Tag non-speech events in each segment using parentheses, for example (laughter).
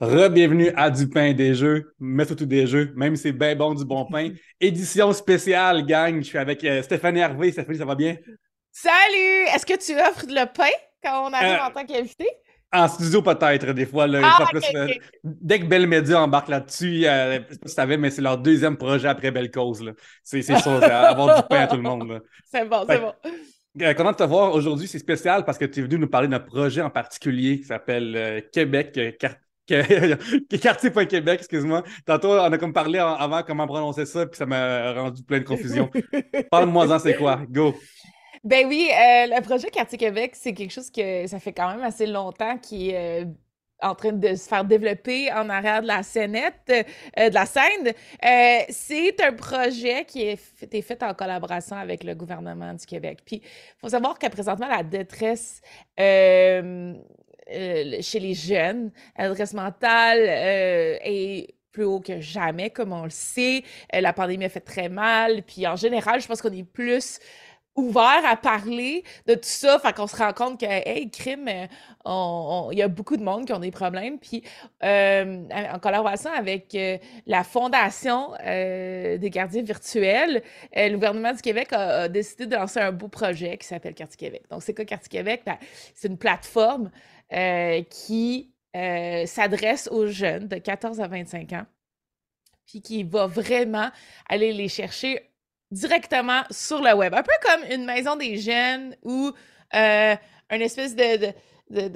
Re-bienvenue à Du pain des jeux, mais surtout des jeux, même si c'est bien bon du bon pain. (laughs) Édition spéciale, gang. Je suis avec euh, Stéphanie Hervé. Stéphanie, ça va bien? Salut! Est-ce que tu offres le pain quand on arrive Euh, en tant qu'invité? En studio, peut-être, des fois. là, Ah, euh, dès que Belle Média embarque là-dessus, je sais pas si tu savais, mais c'est leur deuxième projet après Belle Cause. C'est sûr, avoir du pain à tout le monde. (laughs) C'est bon, c'est bon. Euh, content de te voir aujourd'hui. C'est spécial parce que tu es venu nous parler d'un projet en particulier qui s'appelle euh, Québec. euh, (laughs) Quartier.Québec, excuse-moi. Tantôt, on a comme parlé avant comment prononcer ça, puis ça m'a rendu plein de confusion. (laughs) Parle-moi-en, c'est quoi? Go! Ben oui, euh, le projet Quartier Québec, c'est quelque chose que ça fait quand même assez longtemps qui est euh, en train de se faire développer en arrière de la scénette, euh, de la scène. C'est un projet qui est fait, est fait en collaboration avec le gouvernement du Québec. Puis, il faut savoir que présentement, la détresse euh, euh, chez les jeunes, la détresse mentale euh, est plus haut que jamais, comme on le sait. Euh, la pandémie a fait très mal. Puis, en général, je pense qu'on est plus ouvert à parler de tout ça, fait qu'on se rend compte que, hey, crime, euh, il y a beaucoup de monde qui ont des problèmes. Puis, euh, en collaboration avec euh, la Fondation euh, des gardiens virtuels, euh, le gouvernement du Québec a, a décidé de lancer un beau projet qui s'appelle Quartier Québec. Donc, c'est quoi Quartier Québec? Ben, c'est une plateforme euh, qui euh, s'adresse aux jeunes de 14 à 25 ans, puis qui va vraiment aller les chercher directement sur le web. Un peu comme une maison des jeunes ou euh, une espèce de... de- de-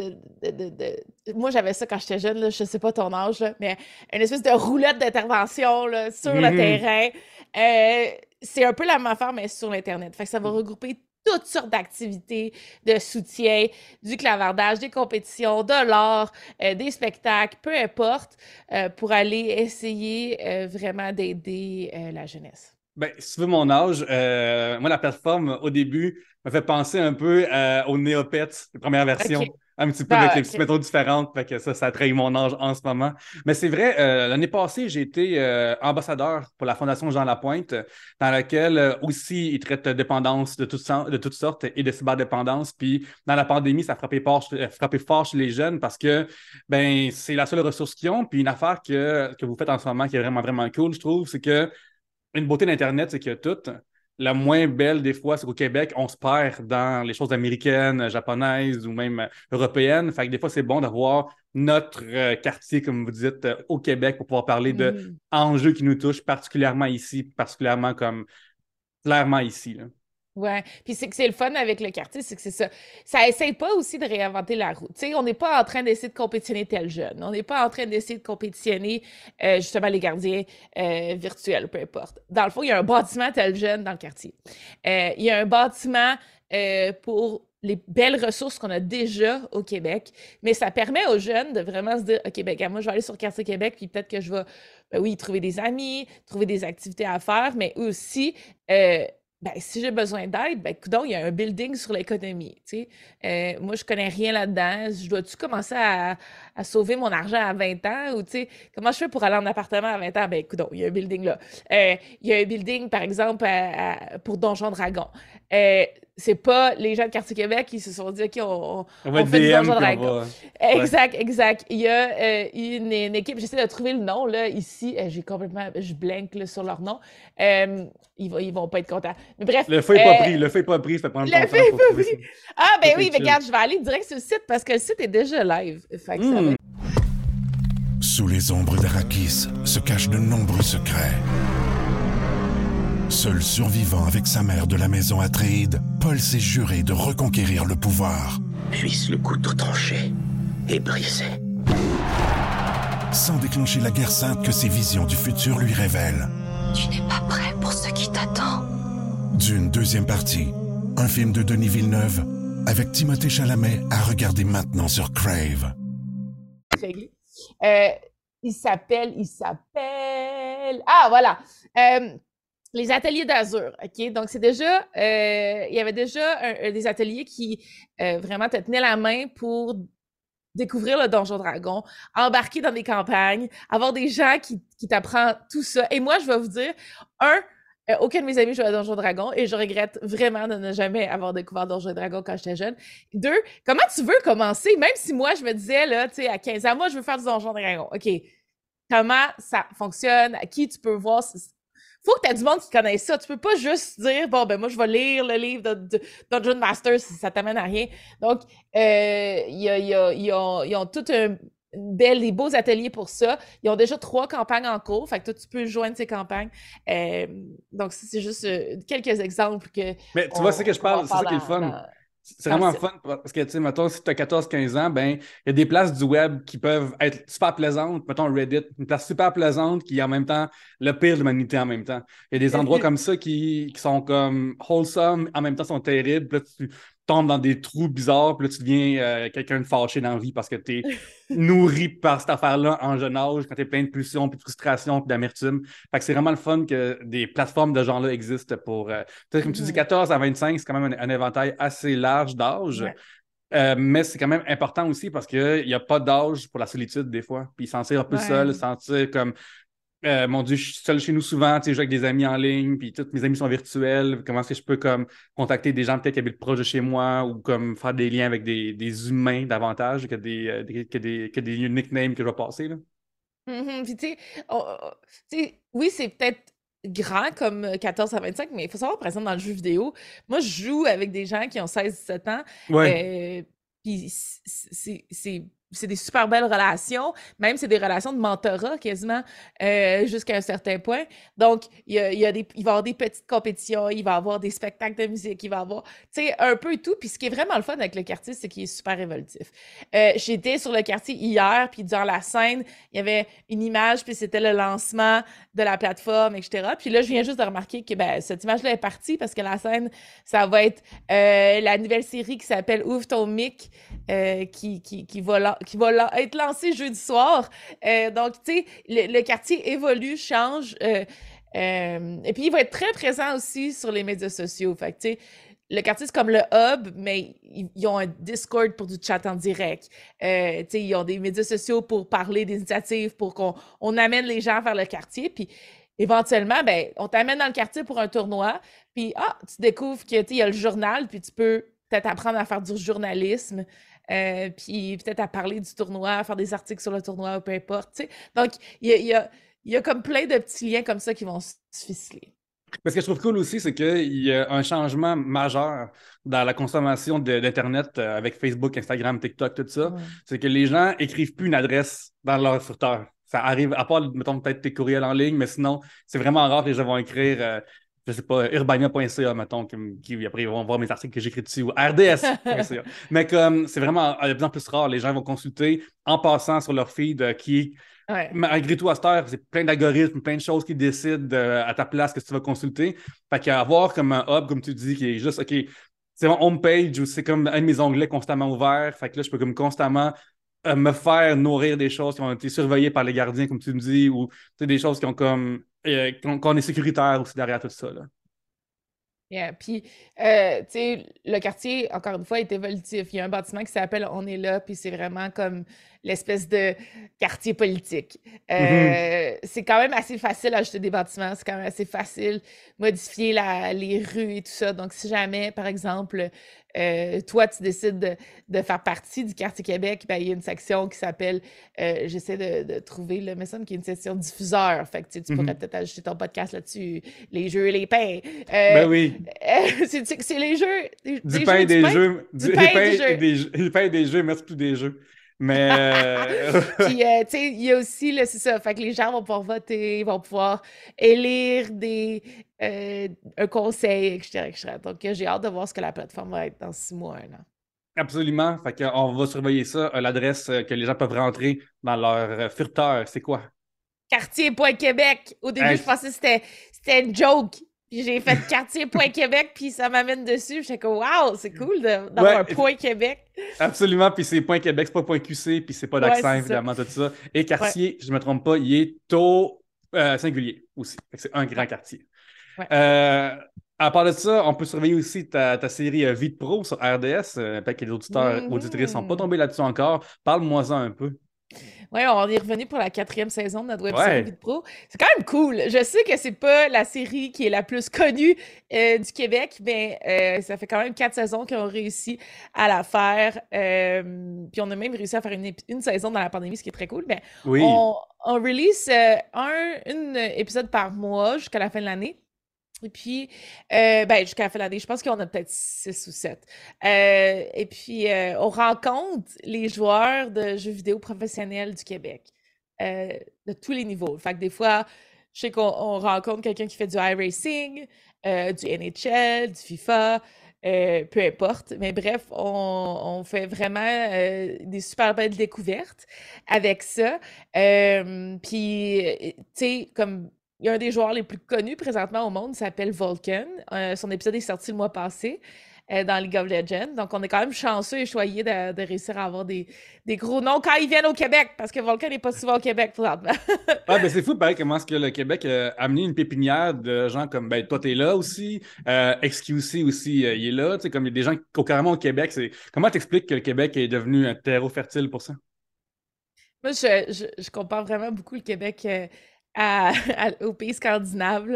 de- de- Moi, j'avais ça quand j'étais jeune, là, je sais pas ton âge, là, mais une espèce de roulette d'intervention sur le Mhm. terrain. Euh, c'est un peu la même affaire, mais sur l'Internet. Fait que ça va regrouper toutes sortes d'activités de soutien, du clavardage, des compétitions, de l'art, euh, des spectacles, peu importe, euh, pour aller essayer euh, vraiment d'aider la jeunesse. Ben, si tu veux mon âge, euh, moi, la plateforme, au début, m'a fait penser un peu euh, aux Néopets, les premières versions. Ok. Un petit peu Ah, avec les ok. petites méthodes différentes, fait que ça, ça trahit mon âge en ce moment. Mais c'est vrai, euh, l'année passée, j'ai été euh, ambassadeur pour la Fondation Jean Lapointe, dans laquelle euh, aussi ils traitent dépendance de toutes, sortes- de toutes sortes et de cyberdépendance. Puis dans la pandémie, ça a frappé fort, euh, frappé fort chez les jeunes parce que ben c'est la seule ressource qu'ils ont. Puis une affaire que, que vous faites en ce moment qui est vraiment, vraiment cool, je trouve, c'est que une beauté d'Internet, c'est qu'il y a tout. La moins belle, des fois, c'est qu'au Québec, on se perd dans les choses américaines, japonaises ou même européennes. Fait que des fois, c'est bon d'avoir notre euh, quartier, comme vous dites, euh, au Québec pour pouvoir parler de Mhm. enjeux qui nous touchent particulièrement ici, particulièrement comme clairement ici. là. Ouais, puis c'est que c'est le fun avec le quartier, c'est que c'est ça. Ça essaye pas aussi de réinventer la sais, on n'est pas en train d'essayer de compétitionner tel jeune. On n'est pas en train d'essayer de compétitionner euh, justement les gardiens euh, virtuels, peu importe. Dans le fond, il y a un bâtiment tel jeune dans le quartier. Euh, il y a un bâtiment pour les belles ressources qu'on a déjà au Québec, mais ça permet aux jeunes de vraiment se dire, OK, ben, moi, je vais aller sur Quartier Québec, puis peut-être que je vais, ben oui, trouver des amis, trouver des activités à faire, mais aussi, ben, si j'ai besoin d'aide, ben, il y a un building sur l'économie. Euh, moi, je connais rien là-dedans. Je dois-tu commencer à, sauver mon argent à 20 ans ou, comment je fais pour aller en appartement à 20 ans? Ben, il y a un building là. Euh, il y a un building, par exemple, pour Donjon Dragon. Euh, c'est pas les gens de Quartier Québec qui se sont dit, OK, on, on- On va fait DM, puis on va- Exact, exact. Il y a euh, une, une équipe, j'essaie de trouver le nom, là, ici. Euh, J'ai complètement, je blank là, sur leur nom. Euh, ils, vont, ils vont pas être contents. Mais bref. Le feu n'est pas pris, le feu n'est pas pris, ça prendre le longtemps feu est pour pas pris. Ah, ben oui, mais regarde, je vais aller direct sur le site parce que le site est déjà live. Fait que ça va Hmm. être- Sous les ombres d'Arakis se cachent de nombreux secrets. Seul survivant avec sa mère de la maison Atréide, Paul s'est juré de reconquérir le pouvoir. Puisse le couteau tranché et brisé. sans déclencher la guerre sainte que ses visions du futur lui révèlent. Tu n'es pas prêt pour ce qui t'attend. D'une deuxième partie, un film de Denis Villeneuve, avec Timothée Chalamet à regarder maintenant sur Crave. Euh, il s'appelle, il s'appelle. Ah, voilà. Euh, les ateliers d'Azur, OK? Donc, c'est déjà, euh, il y avait déjà des ateliers qui vraiment te tenaient la main pour découvrir le Donjon Dragon, embarquer dans des campagnes, avoir des gens qui, qui t'apprennent tout ça. Et moi, je vais vous dire, un, euh, aucun de mes amis joue à Donjon Dragon et je regrette vraiment de ne jamais avoir découvert Donjon Dragon quand j'étais jeune. Deux, comment tu veux commencer? Même si moi, je me disais, là, tu sais, à 15 ans, moi, je veux faire du Donjon Dragon. OK. Comment ça fonctionne? À qui tu peux voir? Faut que tu aies du monde qui connaisse ça. Tu peux pas juste dire, bon, ben, moi, je vais lire le livre de, Dungeon Master si ça t'amène à rien. Donc, ils ont tout un belle, des beaux ateliers pour ça. Ils ont déjà trois campagnes en cours, fait que toi, tu peux joindre ces campagnes. Euh, donc, c'est juste euh, quelques exemples que. Mais tu vois, c'est que je parle, c'est ça qui est le fun. C'est vraiment fun parce que, tu sais, mettons, si tu as 14-15 ans, ben, il y a des places du web qui peuvent être super plaisantes. Mettons Reddit, une place super plaisante qui est en même temps le pire de l'humanité en même temps. Il y a des endroits comme ça qui, qui, sont comme wholesome, en même temps sont terribles. Là, tu, tombes dans des trous bizarres, puis là, tu deviens euh, quelqu'un de fâché dans la vie parce que tu es nourri par cette affaire-là en jeune âge, quand tu es plein de pulsions, puis de frustration, puis d'amertume. Fait que c'est vraiment le fun que des plateformes de genre-là existent pour. Euh, comme tu dis, 14 à 25, c'est quand même un, éventail assez large d'âge. Euh, mais c'est quand même important aussi parce qu'il n'y a pas d'âge pour la solitude des fois. Puis sentir un peu seul, sentir comme euh, mon Dieu, je suis seul chez nous souvent, tu sais, je joue avec des amis en ligne, puis tous mes amis sont virtuels. Comment est-ce que je peux comme contacter des gens peut-être qui habitent proche de chez moi ou comme faire des liens avec des, des humains davantage que des, euh, que des, que des nicknames que je vais passer, là? Mm-hmm. puis tu sais, oui, c'est peut-être grand comme 14 à 25, mais il faut savoir, par exemple, dans le jeu vidéo, moi, je joue avec des gens qui ont 16-17 ans. Ouais. Euh, puis c'est c'est des super belles relations, même c'est des relations de mentorat quasiment euh, jusqu'à un certain point. Donc, il, y a, il, y a des, il va y avoir des petites compétitions, il va y avoir des spectacles de musique, il va y avoir, tu sais, un peu tout. Puis ce qui est vraiment le fun avec le quartier, c'est qu'il est super évolutif. Euh, J'étais sur le quartier hier, puis dans la scène, il y avait une image, puis c'était le lancement de la plateforme, etc. Puis là, je viens juste de remarquer que ben, cette image-là est partie parce que la scène, ça va être euh, la nouvelle série qui s'appelle Ouvre ton mic, qui, qui, qui qui va être lancé jeudi soir. Euh, donc, tu sais, le, quartier évolue, change. Euh, euh, et puis, il va être très présent aussi sur les médias sociaux. Fait tu sais, le quartier, c'est comme le hub, mais ils, ont un Discord pour du chat en direct. Euh, ils ont des médias sociaux pour parler des initiatives, pour qu'on on amène les gens vers le quartier. Puis éventuellement, ben, on t'amène dans le quartier pour un tournoi. Puis, ah, tu découvres qu'il y a le journal, puis tu peux peut-être apprendre à faire du journalisme. Euh, puis peut-être à parler du tournoi, à faire des articles sur le tournoi, peu importe. Donc, il y a, y a, comme plein de petits liens comme ça qui vont se ficeler. Mais ce que je trouve cool aussi, c'est qu'il y a un changement majeur dans la consommation d'Internet euh, avec Facebook, Instagram, TikTok, tout ça. C'est que les gens écrivent plus une adresse dans leur furteur. Ça arrive, à part, mettons, peut-être tes courriels en ligne, mais sinon, c'est vraiment rare que les gens vont écrire euh, je sais pas, urbania.ca, mettons, qui, après ils vont voir mes articles que j'écris dessus, ou rds.ca. (laughs) Mais comme c'est vraiment de plus en plus rare, les gens vont consulter en passant sur leur feed euh, qui, malgré tout, à cette heure, c'est plein d'algorithmes, plein de choses qui décident à ta place que tu vas consulter. Fait qu'avoir comme un hub, comme tu dis, qui est juste, OK, c'est mon homepage ou c'est comme un de mes onglets constamment ouverts. Fait que là, je peux comme constamment me faire nourrir des choses qui ont été surveillées par les gardiens, comme tu me dis, ou des choses qui ont comme euh, qu'on est sécuritaire aussi derrière tout ça. Là. Yeah. Puis, euh, tu sais, le quartier, encore une fois, est évolutif. Il y a un bâtiment qui s'appelle On est là, puis c'est vraiment comme l'espèce de quartier politique. Mm-hmm. Euh, c'est quand même assez facile à acheter des bâtiments, c'est quand même assez facile modifier la, les rues et tout ça. Donc, si jamais, par exemple, euh, toi, tu décides de, faire partie du quartier Québec, ben, il y a une section qui s'appelle, euh, j'essaie de, trouver le message qui est une section diffuseur. Fait que tu, pourrais mm-hmm. peut-être ajouter ton podcast là-dessus, les jeux et les pains. ben oui. (laughs) c'est les jeux. du pain et des jeux. Du, pain et des jeux. Du pain et des jeux, merci plus des jeux. Mais. Euh, (laughs) Puis, euh, tu sais, il y a aussi, c'est ça. Fait que les gens vont pouvoir voter, vont pouvoir élire des, euh, un conseil, etc., Donc, j'ai hâte de voir ce que la plateforme va être dans six mois, là. Absolument. Fait qu'on va surveiller ça. L'adresse que les gens peuvent rentrer dans leur furteur, c'est quoi? Quartier.québec. Au début, je pensais que c'était une joke. Puis j'ai fait (laughs) quartier Point Québec, puis ça m'amène dessus. J'étais comme, waouh, c'est cool d'avoir un Point Québec. Absolument, puis c'est Point Québec, c'est pas Point QC, puis c'est pas d'accent, évidemment, tout ça. Et quartier, je me trompe pas, il est euh, singulier aussi. C'est un grand quartier. Euh, à part de ça, on peut surveiller aussi ta, série euh, Vite Pro sur RDS. Peut-être que les auditeurs, mm-hmm. auditrices sont pas tombés là-dessus encore. Parle-moi-en un peu. Oui, on est revenu pour la quatrième saison de notre web série Pro. C'est quand même cool. Je sais que c'est pas la série qui est la plus connue euh, du Québec, mais euh, ça fait quand même quatre saisons qu'on a réussi à la faire. Euh, puis on a même réussi à faire une, saison dans la pandémie, ce qui est très cool. Mais on, on release un une épisode par mois jusqu'à la fin de l'année. Et puis, euh, ben, jusqu'à la fin de l'année, je pense qu'on a peut-être six ou sept. Euh, et puis, euh, on rencontre les joueurs de jeux vidéo professionnels du Québec, de tous les niveaux. Fait que des fois, je sais qu'on rencontre quelqu'un qui fait du iRacing, du NHL, du FIFA, peu importe. Mais bref, on, on fait vraiment des super belles découvertes avec ça. Puis, tu sais, comme il y a un des joueurs les plus connus présentement au monde, s'appelle Vulcan. Euh, son épisode est sorti le mois passé euh, dans League of Legends. Donc, on est quand même chanceux et choyé de, réussir à avoir des, gros noms quand ils viennent au Québec, parce que Vulcan n'est pas souvent au Québec présentement. (laughs) ah, ben c'est fou, pareil, comment est-ce que le Québec a amené une pépinière de gens comme, ben, toi, t'es là aussi, euh, XQC aussi, il est là, tu sais, comme il y a des gens qui, carrément au Québec, c'est... Comment t'expliques que le Québec est devenu un terreau fertile pour ça? Moi, je, je compare vraiment beaucoup le Québec au pays scandinave.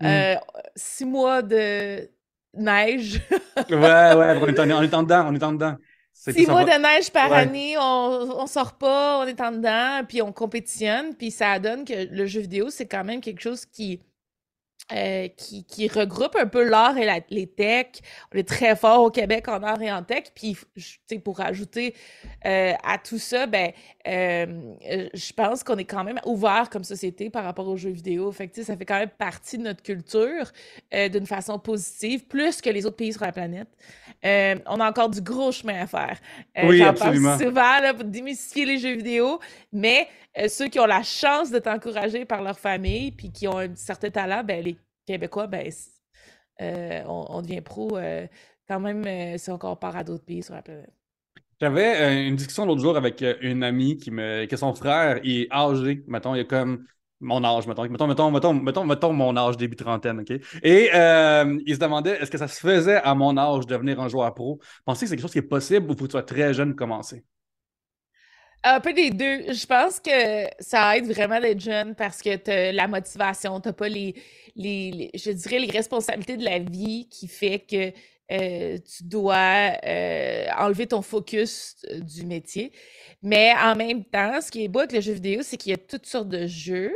Mm. Euh, six mois de neige. ouais, ouais, on est, en, on est en dedans, on est en dedans. Six mois de neige par année, on, on sort pas, on est en dedans, puis on compétitionne, puis ça donne que le jeu vidéo, c'est quand même quelque chose qui euh, qui, qui, regroupe un peu l'art et les techs. On est très fort au Québec en art et en tech. Puis, pour ajouter euh, à tout ça, ben, euh, je pense qu'on est quand même ouvert comme société par rapport aux jeux vidéo. Fait que, ça fait quand même partie de notre culture d'une façon positive, plus que les autres pays sur la planète. on a encore du gros chemin à faire. oui, absolument. souvent là, pour démystifier les jeux vidéo, mais ceux qui ont la chance de t'encourager par leur famille puis qui ont un certain talent, ben, les Québécois, ben, euh, on, devient pro euh, quand même euh, si on compare à d'autres pays sur la planète. J'avais une discussion l'autre jour avec une amie qui me que son frère est âgé, mettons, il a comme mon âge, mettons, mettons, mettons, mettons, mettons, mon âge, début trentaine, OK? Et il se demandait est-ce que ça se faisait à mon âge de devenir un joueur pro? Pensez que c'est quelque chose qui est possible ou faut que tu sois très jeune pour commencer? Un peu des deux. Je pense que ça aide vraiment d'être jeune parce que tu la motivation, tu pas les, les, je dirais, les responsabilités de la vie qui fait que euh, tu dois euh, enlever ton focus euh, du métier. Mais en même temps, ce qui est beau avec le jeu vidéo, c'est qu'il y a toutes sortes de jeux.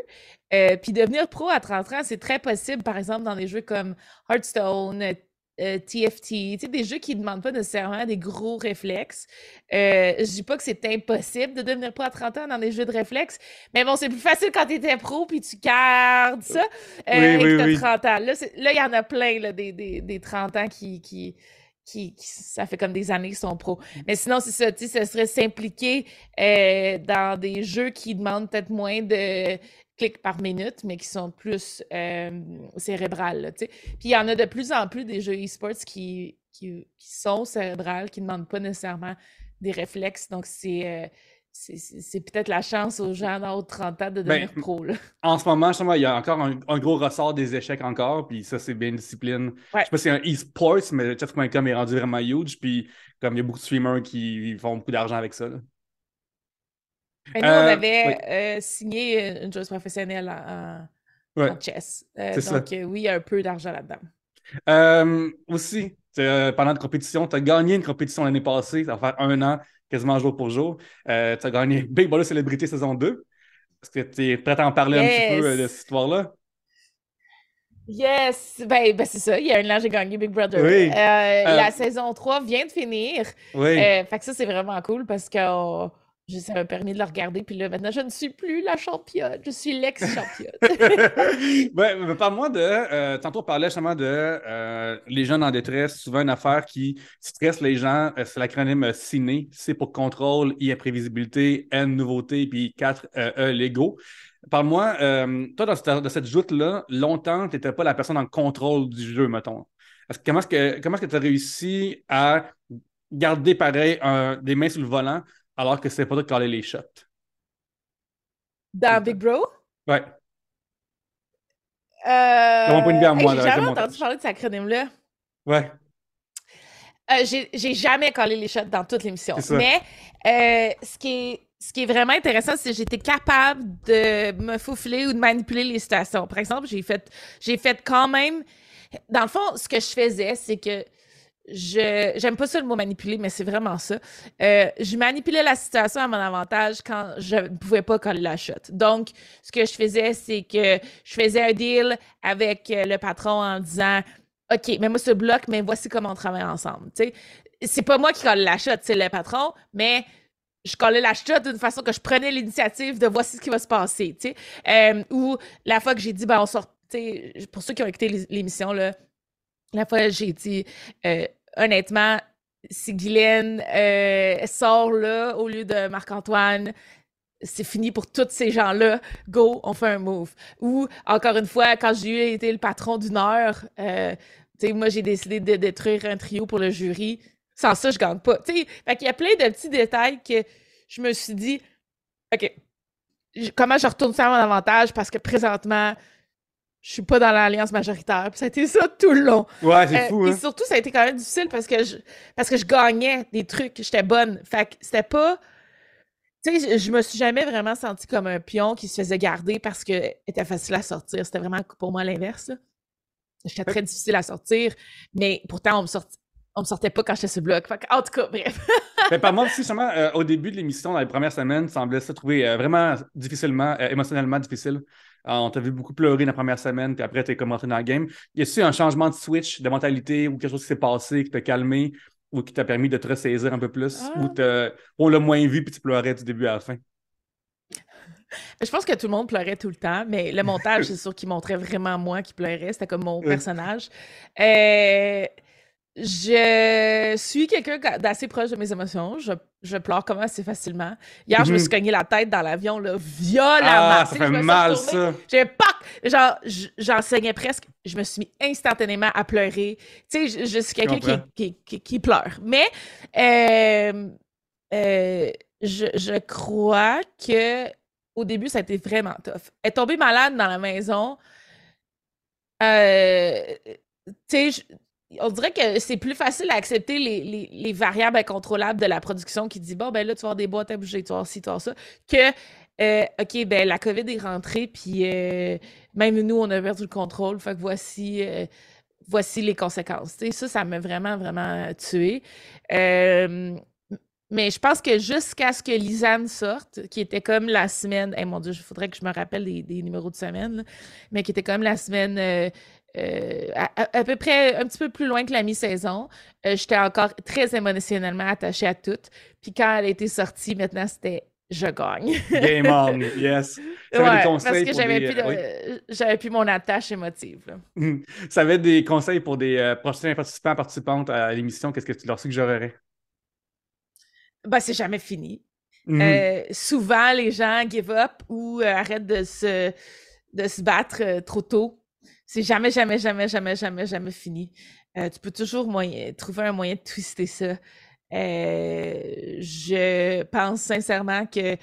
Puis devenir pro à 30 ans, c'est très possible, par exemple, dans des jeux comme Hearthstone, TFT, euh, des jeux qui ne demandent pas nécessairement des gros réflexes. Euh, je dis pas que c'est impossible de devenir pro à 30 ans dans des jeux de réflexes, mais bon, c'est plus facile quand tu étais pro puis tu gardes ça euh, et que tu 30 ans. Là, il y en a plein là, des, des, des 30 ans qui, qui, qui, ça fait comme des années qu'ils sont pros. Mmh. Mais sinon, c'est ça, tu sais, ce serait s'impliquer euh, dans des jeux qui demandent peut-être moins de clics par minute, mais qui sont plus euh, cérébrales. Puis il y en a de plus en plus des jeux e-sports qui, qui, sont cérébrales, qui ne demandent pas nécessairement des réflexes. Donc, c'est. Euh, c'est peut-être la chance aux gens dans de 30 ans de ben, devenir pro. (laughs) En ce moment, il y a encore un, gros ressort des échecs encore, puis ça, c'est bien une discipline. Je sais pas si c'est un e-sports, mais chess.com est rendu vraiment huge, puis comme il y a beaucoup de streamers qui font beaucoup d'argent avec ça. Nous, on euh, avait euh, signé une joueuse professionnelle en, chess. Euh, donc, oui, il y a un peu d'argent là-dedans. aussi, pendant la compétition, tu as gagné une compétition l'année passée, ça va faire un an, quasiment jour pour jour. tu as gagné (laughs) Big Brother Célébrité saison 2. Est-ce que tu es prêt à en parler un petit peu de cette histoire-là? Yes! Ben, ben c'est ça, il y a un an, j'ai gagné Big Brother. Oui. La saison 3 vient de finir. Oui. fait que ça, c'est vraiment cool parce que ça m'a permis de le regarder, puis là, maintenant, je ne suis plus la championne, je suis l'ex-championne. (laughs) ouais, parle-moi de. Euh, tantôt, on parlait justement de euh, les jeunes en détresse, souvent une affaire qui stresse les gens. Euh, c'est l'acronyme CINE, C pour contrôle, I imprévisibilité, N nouveauté, puis 4 E Lego. parle-moi, toi, dans cette, cette joute-là, longtemps, tu n'étais pas la personne en contrôle du jeu, mettons. Comment est-ce que tu as réussi à garder pareil des mains sur le volant alors que c'est pas toi qui calais les shots? Dans Big Bro? Ouais. Euh... mon point de vue à hey, moi, J'ai jamais entendu parler de cet acronyme-là. Ouais. Euh, j'ai jamais collé les shots dans toute l'émission. Mais euh, ce, qui est, ce qui est vraiment intéressant, c'est que j'étais capable de me faufiler ou de manipuler les situations. Par exemple, j'ai fait, j'ai fait quand même. Dans le fond, ce que je faisais, c'est que je. J'aime pas ça le mot manipuler, mais c'est vraiment ça. Euh, je manipulais la situation à mon avantage quand je ne pouvais pas coller la shot. Donc, ce que je faisais, c'est que je faisais un deal avec euh, le patron en disant OK, mets-moi ce bloc, mais voici comment on travaille ensemble. Tu c'est pas moi qui colle la shot, c'est le patron, mais je collais la shot d'une façon que je prenais l'initiative de voici ce qui va se passer. Euh, ou la fois que j'ai dit, ben, on sort. tu sais, Pour ceux qui ont écouté l'é- l'émission, là, la fois j'ai dit, euh, honnêtement, si Guylaine euh, sort là au lieu de Marc-Antoine, c'est fini pour tous ces gens-là. Go, on fait un move. Ou, encore une fois, quand j'ai été le patron d'une heure, euh, moi, j'ai décidé de détruire un trio pour le jury. Sans ça, je gagne pas. Fait qu'il y a plein de petits détails que je me suis dit, OK, comment je retourne ça à mon avantage parce que présentement, je suis pas dans l'alliance majoritaire. Puis ça a été ça tout le long. Ouais, c'est Euh, fou, puis hein? surtout, ça a été quand même difficile parce que je, parce que je gagnais des trucs, j'étais bonne. Fait que c'était pas. Tu sais, je, me suis jamais vraiment sentie comme un pion qui se faisait garder parce que était facile à sortir. C'était vraiment pour moi l'inverse. J'étais très difficile à sortir, mais pourtant, on me sortait. On me sortait pas quand j'étais sur le bloc. Fait que, en tout cas, bref. (laughs) Mais par moi aussi, justement, euh, au début de l'émission, dans les premières semaines, semblait se trouver euh, vraiment difficilement, euh, émotionnellement difficile. Euh, on t'a vu beaucoup pleurer dans la première semaine, puis après, t'es comme rentré dans le game. Y a-tu un changement de switch, de mentalité, ou quelque chose qui s'est passé, qui t'a calmé, ou qui t'a permis de te ressaisir un peu plus, Ah. ou on l'a moins vu, puis tu pleurais du début à la fin? Je pense que tout le monde pleurait tout le temps, mais le montage, c'est sûr qu'il montrait vraiment moi qui pleurais. C'était comme mon (laughs) personnage. Euh, je suis quelqu'un d'assez proche de mes émotions. Je, je pleure même assez facilement. Hier, je me suis cogné la tête dans l'avion, là, violemment. Ah, ça fait mal, ça! J'ai pas. Genre, j'enseignais presque. Je me suis mis instantanément à pleurer. Tu sais, je, je suis quelqu'un qui, comprends. qui, qui- qui pleure. Mais euh, euh, je, je crois que au début, ça a été vraiment tough. Elle est tombée malade dans la maison. Euh, tu sais, je- on dirait que c'est plus facile à accepter les, les- les variables incontrôlables de la production qui dit bon, ben là, tu avoir des boîtes à bouger, tu vas avoir ci, tu vas avoir ça, que euh, OK, ben la COVID est rentrée, puis euh, même nous, on a perdu le contrôle, fait que voici. euh, Voici les conséquences. Tu sais, ça, ça m'a vraiment, vraiment tué. Mais je pense que jusqu'à ce que Lisanne sorte, qui était comme la semaine, eh mon Dieu, il faudrait que je me rappelle des, numéros de semaine, mais qui était comme la semaine euh, à, à- peu près un petit peu plus loin que la mi-saison, euh, j'étais encore très émotionnellement attachée à tout. Puis quand elle a été sortie, maintenant, c'était je gagne. (laughs) Game on, yes! Ça avait Ouais, des parce conseils que pour j'avais des... plus, de- oui. j'avais plus mon attache émotive. là. (laughs) Ça avait des conseils pour des euh, prochains participants, participantes à l'émission. Qu'est-ce que tu leur suggérerais? Ben, c'est jamais fini. Mhm. Euh, souvent, les gens give up ou arrêtent de se, de se battre trop tôt. C'est jamais, jamais, jamais, jamais, jamais, jamais fini. Euh, tu peux toujours moyen, trouver un moyen de twister ça. Euh, je pense sincèrement que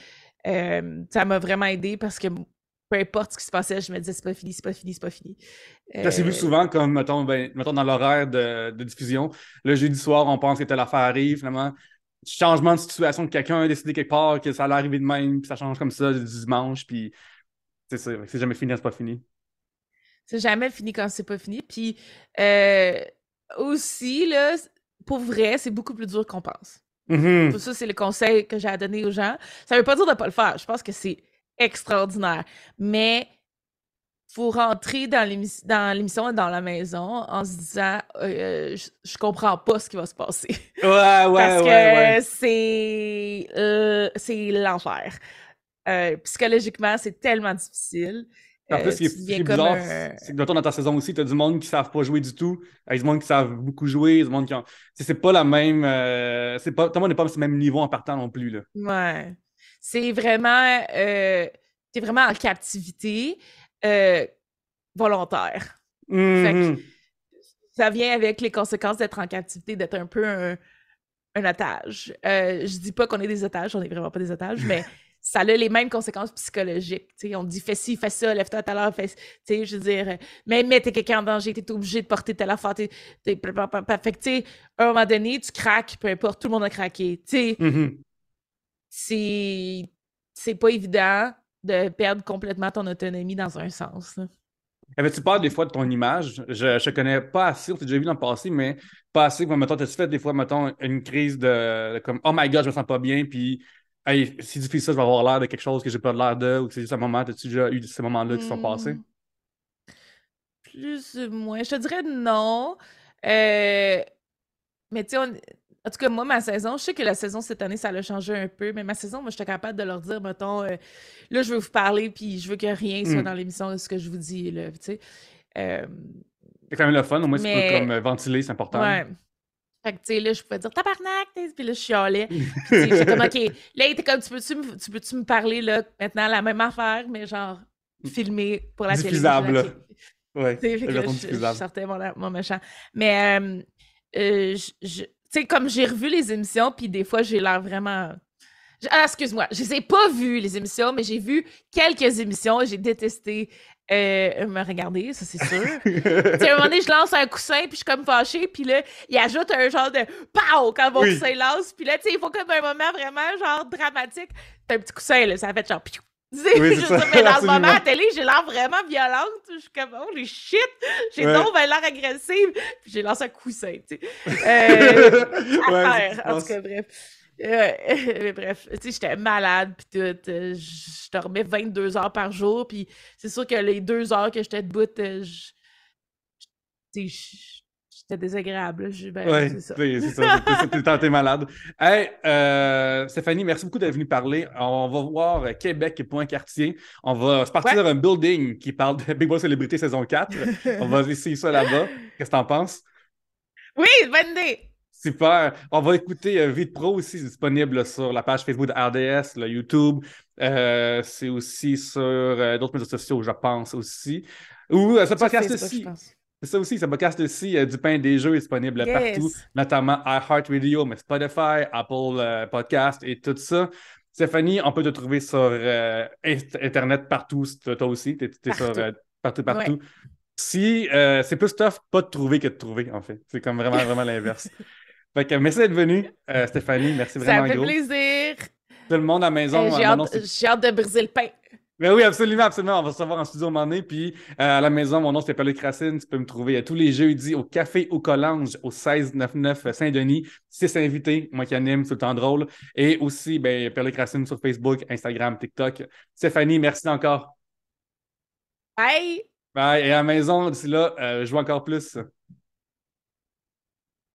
euh, ça m'a vraiment aidé parce que peu importe ce qui se passait, je me disais c'est pas fini, c'est pas fini, c'est pas fini. Ça s'est vu Euh, souvent comme, mettons, ben, mettons dans l'horaire de, de diffusion. Le jeudi soir, on pense que telle affaire arrive, finalement. Changement de situation de quelqu'un a décidé quelque part que ça allait arriver de même, puis ça change comme ça du dimanche, puis c'est ça. C'est jamais fini, c'est pas fini. C'est jamais fini quand c'est pas fini. Puis euh, aussi, là, pour vrai, c'est beaucoup plus dur qu'on pense. Pour ça, c'est le conseil que j'ai à donner aux gens. Ça veut pas dire de pas le faire. Je pense que c'est extraordinaire. Mais faut rentrer dans l'émis- dans l'émission et dans la maison en se disant euh, je, je comprends pas ce qui va se passer. Ouais, ouais, (laughs) Parce ouais, que ouais. c'est euh, c'est l'enfer. Euh, psychologiquement, c'est tellement difficile. En Euh, plus, ce qui est, tu ce qui est bizarre, un- c'est que mettons, dans ta saison aussi, tu as du monde qui ne savent pas jouer du tout, avec du monde qui savent beaucoup jouer, du monde qui ont. C'est pas la même. euh, c'est pas, tout le monde n'est pas au même niveau en partant non plus. Là. Ouais. C'est vraiment. euh, tu es vraiment en captivité euh, volontaire. Fait Mhm. que ça vient avec les conséquences d'être en captivité, d'être un peu un, un otage. Euh, je dis pas qu'on est des otages, on est vraiment pas des otages, mais (laughs) ça a les mêmes conséquences psychologiques. tu sais. on dit fais ci, fais ça, lève-toi à telle heure, fais. sais, Je veux dire, euh, mais mettez quelqu'un en danger, t'es obligé de porter telle affaire. t'es- t'es- Fait que, tu sais, à un moment donné, tu craques, peu importe, tout le monde a craqué. Mhm. c'est c'est pas évident de perdre complètement ton autonomie dans un sens. là. Avais-tu peur des fois de ton image? Je, je connais pas assez, on t'a déjà vu dans le passé, mais pas assez. Mettons, t'as-tu fait des fois, mettons, une crise de, de comme Oh my god, je me sens pas bien, puis hey, si tu fais ça, je vais avoir l'air de quelque chose que j'ai pas l'air de, ou que c'est juste un moment, t'as-tu déjà eu ces moments-là qui sont passés? Hmm. Plus ou moins. Je te dirais non. Euh, mais tu sais, on- en tout cas, moi, ma saison, je sais que la saison cette année, ça a changé un peu, mais ma saison, moi, j'étais capable de leur dire, mettons, euh, là, je veux vous parler, puis je veux que rien soit Hmm. dans l'émission de ce que je vous dis, là, tu sais. Euh, C'est quand même le fun, au moins tu Mais- peux comme ventiler, c'est important. ouais. Fait que, tu sais, là, je pouvais dire tabarnak, puis là, je chialais. Puis, j'étais comme, (laughs) OK. Là, il était comme, tu peux-tu me, tu peux-tu me parler, là, maintenant, la même affaire, mais genre, filmé pour la télé. Diffusable. Là, OK. Ouais, Tu sais, je, diffusable. sortais mon, mon méchant. Mais, euh, euh, tu sais, comme j'ai revu les émissions, puis des fois, j'ai l'air vraiment. Ah, excuse-moi, je les ai pas vues, les émissions, mais j'ai vu quelques émissions et j'ai détesté euh, me regarder, ça, c'est sûr. (laughs) Tu sais, à un moment donné, je lance un coussin, puis je suis comme fâchée, puis là, il ajoute un genre de pow quand mon Oui. coussin lance, puis là, tu sais, il faut comme un moment vraiment, genre, dramatique. C'est un petit coussin, là, ça fait genre, piou. (laughs) Oui, je sais, mais dans le absolument. moment à la télé, j'ai l'air vraiment violente. Je suis comme, oh les shit, j'ai Ouais. donc l'air agressive. Puis j'ai lancé un coussin, tu sais. Euh, (laughs) Ouais, en tout cas, bref. Euh, (laughs) mais bref, tu sais, j'étais malade, puis tout. euh, Je dormais 22 heures par jour, puis c'est sûr que les deux heures que j'étais debout, euh, je- tu sais, j'étais désagréable. ben, Ouais, c'est ça. c'est ça. temps, t'es malade. Hey, euh, Stéphanie, merci beaucoup d'être venue parler. On va voir Québec Point Quartier. On va se partir un building qui parle de Big Boss Célébrité saison 4. (laughs) On va essayer ça là-bas. Qu'est-ce que t'en penses? Oui, bonne idée! Super. On va écouter euh, Vite Pro aussi, c'est disponible sur la page Facebook de RDS, le YouTube. Euh, c'est aussi sur euh, d'autres médias sociaux, je pense aussi. Ou euh, ce Sur podcast aussi. C'est ça aussi, ce podcast aussi, euh, du pain des jeux est disponible Yes. partout, notamment iHeartRadio, mais Spotify, Apple euh, Podcast et tout ça. Stéphanie, on peut te trouver sur euh, Internet partout, toi aussi, t'es es sur Partout. euh, partout, partout. Si c'est plus tough pas de trouver que de trouver, en fait. C'est comme vraiment, vraiment l'inverse. (laughs) Fait que merci d'être venu, euh, Stéphanie. Merci Ça vraiment fait gros. plaisir. Tout le monde à la maison. J'ai, mon hâte, de briser le pain. ben oui, absolument, absolument. On va se revoir en studio un moment donné. Puis euh, à la maison, mon nom c'est Pierre-Luc Racine. Tu peux me trouver euh, tous les jeudis au Café au Collange au 1699 Saint-Denis. Six invités, moi qui anime, c'est le temps drôle. Et aussi, ben, Racine sur Facebook, Instagram, TikTok. Stéphanie, merci encore. Bye! Bye. Et à la maison, d'ici là, euh, je joue encore plus.